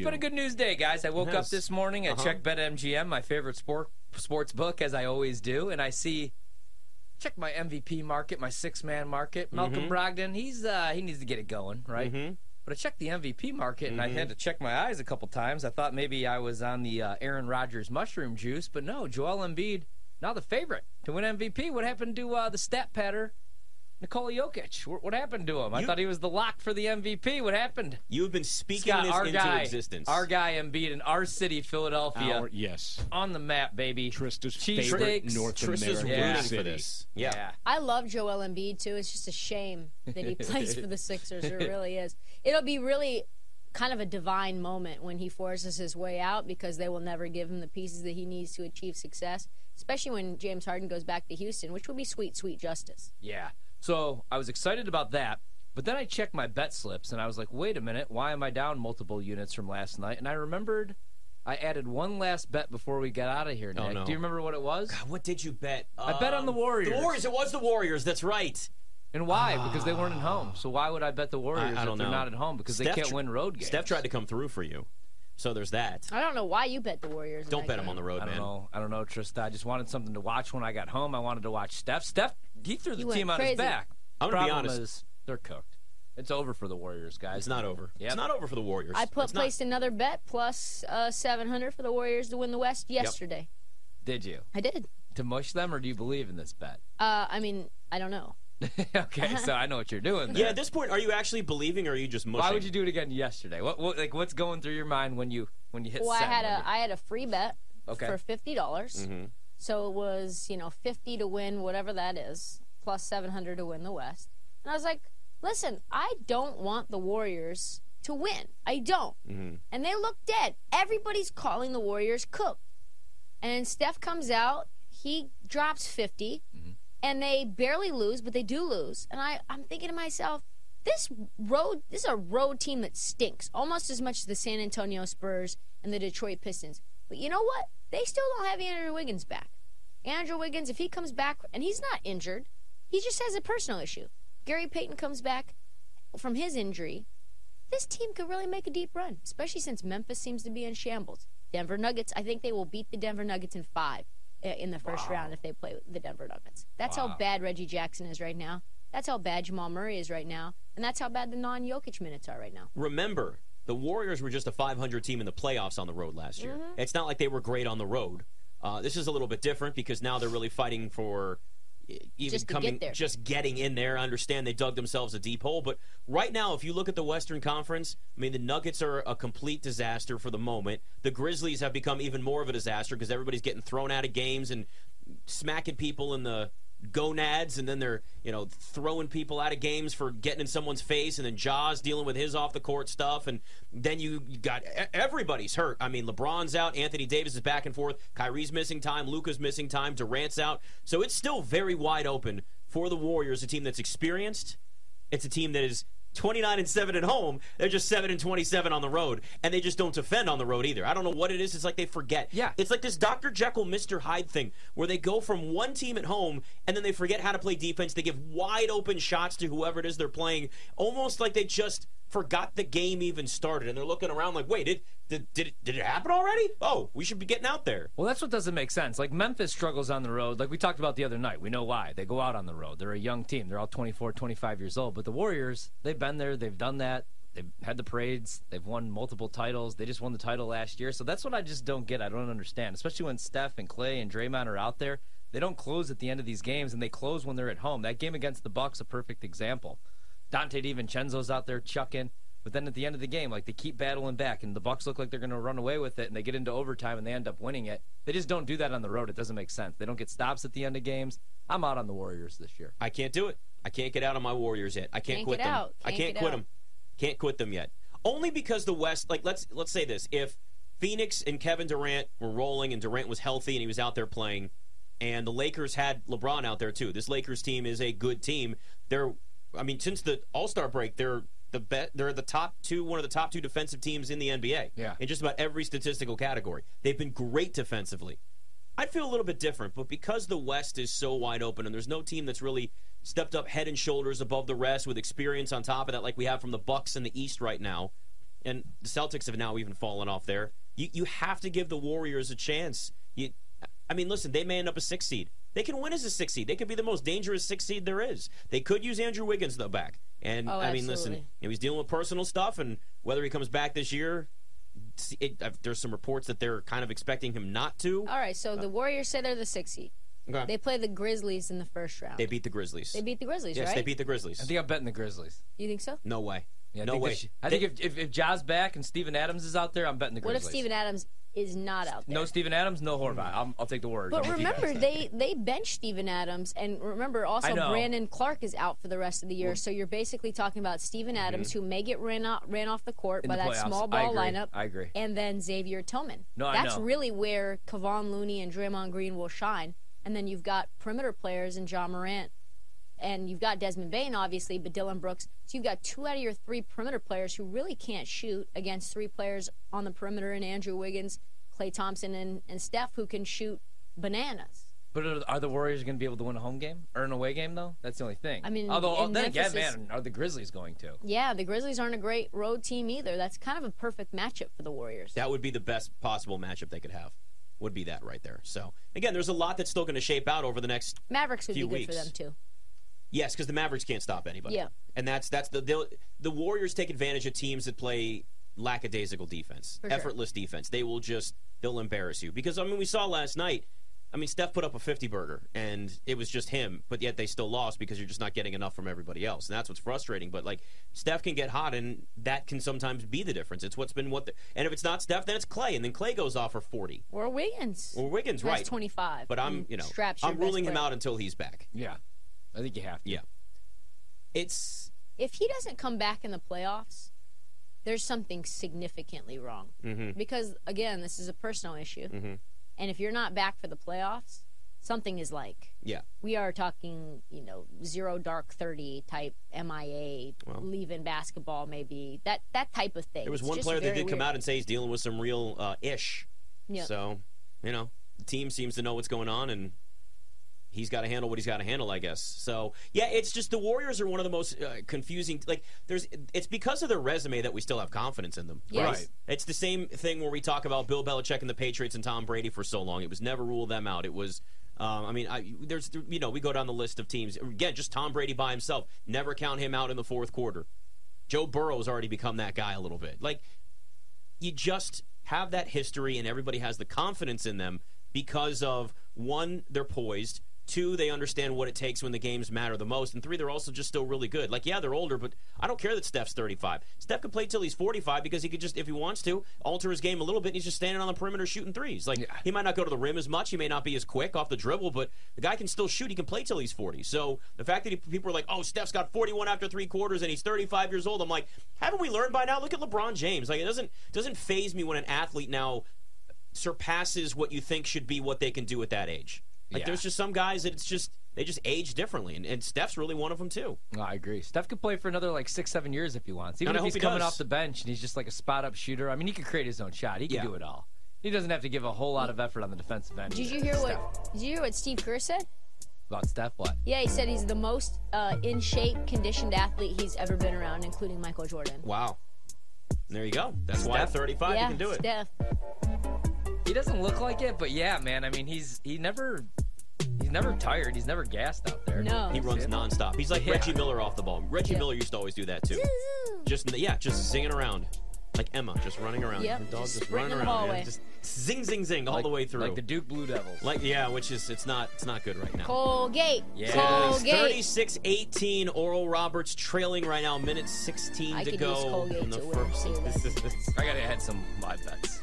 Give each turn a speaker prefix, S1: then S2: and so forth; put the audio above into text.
S1: you.
S2: It's been a good news day, guys. I woke up this morning. I
S3: Uh-huh.
S2: checked BetMGM, my favorite sport sports book, as I always do, and I see check my MVP market, my six man market. Malcolm
S3: Mm-hmm.
S2: Brogdon, he's uh, he needs to get it going, right?
S3: Mhm.
S2: But I checked the MVP market, and I
S3: Mm-hmm.
S2: had to check my eyes a couple times. I thought maybe I was on the uh, Aaron Rodgers mushroom juice, but no. Joel Embiid now the favorite to win MVP. What happened to uh, the stat patter? Nikola Jokic. What, what happened to him? I
S3: You-
S2: thought he was the lock for the MVP. What happened?
S3: You have been speaking
S2: Scott,
S3: this
S2: our
S3: into
S2: guy,
S3: existence.
S2: our guy Embiid in our city, Philadelphia,
S1: Our, yes.
S2: on the map, baby.
S1: Trysta's
S2: Cheese
S1: favorite
S2: steaks.
S1: North
S3: Trish is
S1: American
S2: Yeah.
S3: rooting
S1: city.
S3: for this. Yeah.
S4: I love Joel Embiid too. It's just a shame that he plays for the Sixers. It really is. It'll be really kind of a divine moment when he forces his way out because they will never give him the pieces that he needs to achieve success. Especially when James Harden goes back to Houston, which would be sweet, sweet justice.
S2: Yeah. So I was excited about that, but then I checked my bet slips and I was like, wait a minute, why am I down multiple units from last night? And I remembered I added one last bet before we got out of here, Nick.
S3: Oh, no.
S2: Do you remember what it was?
S3: God, what did you bet?
S2: I bet on the
S3: Um,
S2: Warriors.
S3: The Warriors. It was the Warriors. That's right.
S2: And why? because they weren't at home. So why would I bet the Warriors
S3: I, I don't
S2: if they're
S3: know.
S2: not at home? Because
S3: Steph
S2: they can't
S3: tr-
S2: win road games.
S3: Steph tried to come through for you, so there's that.
S4: I don't know why you bet the Warriors.
S3: Don't
S4: that
S3: bet them on the road,
S2: I don't know. I don't know, Trysta. I just wanted something to watch when I got home. I wanted to watch Steph. Steph, he threw the
S4: You went
S2: team on his back.
S3: I'm gonna be honest.
S2: is, they're cooked. It's over for the Warriors, guys.
S3: It's not over.
S2: Yep.
S3: It's not over for the Warriors.
S4: I put
S3: It's not.
S4: placed another bet plus uh, 700 for the Warriors to win the West yesterday.
S2: Did you
S4: I did.
S2: to mush them, or do you believe in this bet?
S4: Uh, I mean, I don't know.
S2: okay, so I know what you're doing. There.
S3: Yeah, at this point, are you actually believing, or are you just mushing?
S2: Why would you do it again yesterday? What, what like what's going through your mind when you when you hit?
S4: Well, I had
S2: When
S4: a
S2: you-
S4: I had a free bet
S2: Okay.
S4: for fifty dollars.
S3: Mm-hmm.
S4: So it was you know fifty to win whatever that is, plus seven hundred to win the West. And I was like, listen, I don't want the Warriors to win. I don't.
S3: Mm-hmm.
S4: And they look dead. Everybody's calling the Warriors cooked. And Steph comes out, he drops 50,
S2: Mm-hmm.
S4: And they barely lose, but they do lose. And I, I'm thinking to myself, this road, this is a road team that stinks almost as much as the San Antonio Spurs and the Detroit Pistons. But you know what? They still don't have Andrew Wiggins back. Andrew Wiggins, if he comes back, and he's not injured, he just has a personal issue. Gary Payton comes back from his injury. This team could really make a deep run, especially since Memphis seems to be in shambles. Denver Nuggets, I think they will beat the Denver Nuggets in five in the first round if they play the Denver Nuggets. That's
S2: Wow.
S4: how bad Reggie Jackson is right now. That's how bad Jamal Murray is right now. And that's how bad the non Jokic minutes are right now.
S3: Remember, the Warriors were just a 500 team in the playoffs on the road last year.
S4: Mm-hmm.
S3: It's not like they were great on the road. Uh, this is a little bit different because now they're really fighting for even
S4: Just
S3: coming,
S4: get
S3: just getting in there. I understand they dug themselves a deep hole, but right now, if you look at the Western Conference, I mean, the Nuggets are a complete disaster for the moment. The Grizzlies have become even more of a disaster because everybody's getting thrown out of games and smacking people in the gonads and then they're you know throwing people out of games for getting in someone's face and then Ja's dealing with his off the court stuff and then you, got everybody's hurt. I mean LeBron's out Anthony Davis is back and forth Kyrie's missing time Luka's missing time Durant's out. So it's still very wide open for the Warriors a team that's experienced. It's a team that is 29 and 7 at home. They're just 7 and 27 on the road. And they just don't defend on the road either. I don't know what it is. It's like they forget.
S2: Yeah.
S3: It's like this Dr. Jekyll, Mr. Hyde thing where they go from one team at home and then they forget how to play defense. They give wide open shots to whoever it is they're playing, almost like they just forgot the game even started. And they're looking around like, wait, did, did, did, it, did it happen already? Oh, we should be getting out there.
S2: Well, that's what doesn't make sense. Like Memphis struggles on the road. Like we talked about the other night. We know why. They go out on the road. They're a young team. They're all 24, 25 years old. But the Warriors, they've been there. They've done that. They've had the parades. They've won multiple titles. They just won the title last year. So that's what I just don't get. I don't understand. Especially when Steph and Klay and Draymond are out there. They don't close at the end of these games, and they close when they're at home. That game against the Bucks, a perfect example. Donte DiVincenzo's out there chucking. But then at the end of the game, like they keep battling back, and the Bucks look like they're going to run away with it, and they get into overtime and they end up winning it. They just don't do that on the road. It doesn't make sense. They don't get stops at the end of games. I'm out on the Warriors this year.
S3: I can't do it. I can't get out on my Warriors yet. I can't,
S4: Can't
S3: quit
S4: get
S3: them.
S4: out.
S3: I
S4: Can't
S3: can't
S4: get
S3: quit
S4: out.
S3: them. Can't quit them yet. Only because the West, like let's let's say this: if Phoenix and Kevin Durant were rolling and Durant was healthy and he was out there playing, and the Lakers had LeBron out there too. This Lakers team is a good team. They're, I mean, since the All Star break, they're the bet. They're the top two, one of the top two defensive teams in the NBA.
S2: Yeah.
S3: in just about every statistical category, they've been great defensively. I'd feel a little bit different, but because the West is so wide open and there's no team that's really stepped up head and shoulders above the rest with experience on top of that, like we have from the Bucks in the East right now, and the Celtics have now even fallen off there. You you have to give the Warriors a chance. You, I mean, listen, they may end up a six seed. They can win as a six seed. They could be the most dangerous six seed there is. They could use Andrew Wiggins though back. And
S4: Oh,
S3: I mean, listen,
S4: absolutely.
S3: you know, he's dealing with personal stuff, and whether he comes back this year, it, uh, there's some reports that they're kind of expecting him not to.
S4: All right, so the Warriors say they're the sixth seed.
S3: Okay.
S4: They play the Grizzlies in the first round.
S3: They beat the Grizzlies.
S4: They beat the Grizzlies,
S3: yes,
S4: right?
S3: they beat the Grizzlies.
S2: I think I'm betting the Grizzlies.
S4: You think so?
S3: no way.
S2: Yeah, I
S3: no
S2: think
S3: way.
S2: if- I
S3: They-
S2: think if, if if Ja's back and Steven Adams is out there, I'm betting the Grizzlies.
S4: What if
S2: Grizzlies.
S4: Steven Adams is not out there?
S2: No Steven Adams, no Horvat. I'm, I'll take the Warriors.
S4: But
S2: I'm with you
S4: remember, they they bench Steven Adams, and remember also Brandon Clarke is out for the rest of the year. So you're basically talking about Steven Adams, who may get ran off ran off the court
S2: Mm-hmm. In
S4: by
S2: the
S4: that
S2: playoffs.
S4: small
S2: I
S4: ball
S2: agree.
S4: lineup,
S2: I agree.
S4: and then Xavier Tillman.
S2: No, I
S4: That's really where Kevon Looney and Draymond Green will shine. And then you've got perimeter players in Ja Morant, and you've got Desmond Bane, obviously, but Dillon Brooks. So you've got two out of your three perimeter players who really can't shoot against three players on the perimeter and Andrew Wiggins, Klay Thompson, and, and Steph who can shoot bananas.
S2: But are, are the Warriors going to be able to win a home game or an away game though? That's the only thing.
S4: I mean,
S2: although
S4: in
S2: then again,
S4: is-
S2: man, are the Grizzlies going to?
S4: Yeah, the Grizzlies aren't a great road team either. That's kind of a perfect matchup for the Warriors.
S3: That would be the best possible matchup they could have. Would be that right there. So again, there's a lot that's still going to shape out over the next.
S4: Mavericks would be
S3: few
S4: good for them too.
S3: Yes, because the Mavericks can't stop anybody.
S4: Yeah.
S3: and that's that's the the Warriors take advantage of teams that play lackadaisical defense,
S4: For sure.
S3: effortless defense. They will just they'll embarrass you because I mean we saw last night. I mean Steph put up a 50 burger and it was just him, but yet they still lost because you're just not getting enough from everybody else, and that's what's frustrating. But like Steph can get hot, and that can sometimes be the difference. It's what's been what, the, and if it's not Steph, then it's Klay, and then Klay goes off for 40
S4: Or Wiggins.
S3: or Wiggins, right?
S4: 25.
S3: But I'm you know I'm
S4: best
S3: ruling him out until he's back.
S2: Yeah, I think you have to.
S3: Yeah, it's
S4: If he doesn't come back in the playoffs, there's something significantly wrong.
S3: mhm,
S4: Because again, this is a personal issue,
S3: mhm.
S4: and if you're not back for the playoffs, something is like.
S3: yeah.
S4: We are talking, you know, zero dark thirty type MIA,
S3: Well.
S4: leaving basketball, maybe that that type of thing.
S3: There was
S4: It's
S3: one player that
S4: very
S3: did come
S4: weird.
S3: out and say he's dealing with some real uh, ish.
S4: Yeah.
S3: So, you know, the team seems to know what's going on, and he's got to handle what he's got to handle, I guess. So, yeah, it's just the Warriors are one of the most uh, confusing. Like, there's, it's because of their resume that we still have confidence in them.
S4: Yes.
S2: Right.
S3: It's the same thing where we talk about Bill Belichick and the Patriots and Tom Brady for so long. It was never rule them out. It was. Um, I mean, I, there's, you know, we go down the list of teams. Again, just Tom Brady by himself. Never count him out in the fourth quarter. Joe Burrow's already become that guy a little bit. Like, you just have that history and everybody has the confidence in them because of one, they're poised. Two, they understand what it takes when the games matter the most. And three, they're also just still really good. Like, yeah, they're older, but I don't care that Steph's 35. Steph could play till he's 45 because he could just, if he wants to, alter his game a little bit and he's just standing on the perimeter shooting threes. Like,
S2: Yeah.
S3: he might not go to the rim as much. He may not be as quick off the dribble, but the guy can still shoot. He can play till he's 40. So the fact that he, people are like, oh, Steph's got 41 after three quarters and he's 35 years old, I'm like, haven't we learned by now? Look at LeBron James. Like, it doesn't doesn't phase me when an athlete now surpasses what you think should be what they can do at that age. Like,
S2: Yeah.
S3: there's just some guys that it's just they just age differently, and, and Steph's really one of them too.
S2: No, I agree. Steph could play for another like six, seven years if he wants. Even
S3: And I
S2: if he's
S3: he
S2: coming
S3: does.
S2: off the bench and he's just like a spot up shooter. I mean, he could create his own shot. He can
S3: Yeah.
S2: do it all. He doesn't have to give a whole lot of effort on the defensive end.
S4: Did you hear
S2: Steph.
S4: what? Did you hear what Steve Kerr said?
S2: about Steph? What?
S4: Yeah, he said he's the most uh, in shape, conditioned athlete he's ever been around, including Michael Jordan.
S3: Wow. There you go. That's why at 35
S4: yeah,
S3: you can do it.
S4: Steph.
S2: He doesn't look like it, but yeah, man. I mean, he's he never he's never tired. He's never gassed out there.
S4: No.
S3: He runs
S2: See?
S3: nonstop. He's like
S2: Yeah.
S3: Reggie Miller off the ball. Reggie
S4: Yeah.
S3: Miller used to always do that too. Just yeah, just zinging around. Like Emma, just running around.
S4: Yep,
S3: Her dog
S4: just
S3: just, running
S4: in the
S3: around. yeah, just zing, zing, zing all
S2: Like-
S3: the way through.
S2: like the Duke Blue Devils.
S3: Like yeah, which is it's not it's not good right now.
S4: Colgate.
S2: Yeah.
S4: Colgate.
S3: 36-18. Oral Roberts trailing right now. Minute 16
S4: I
S3: to go
S4: use Colgate
S3: in the
S4: to win,
S3: first.
S4: too.
S2: I gotta add some live bets.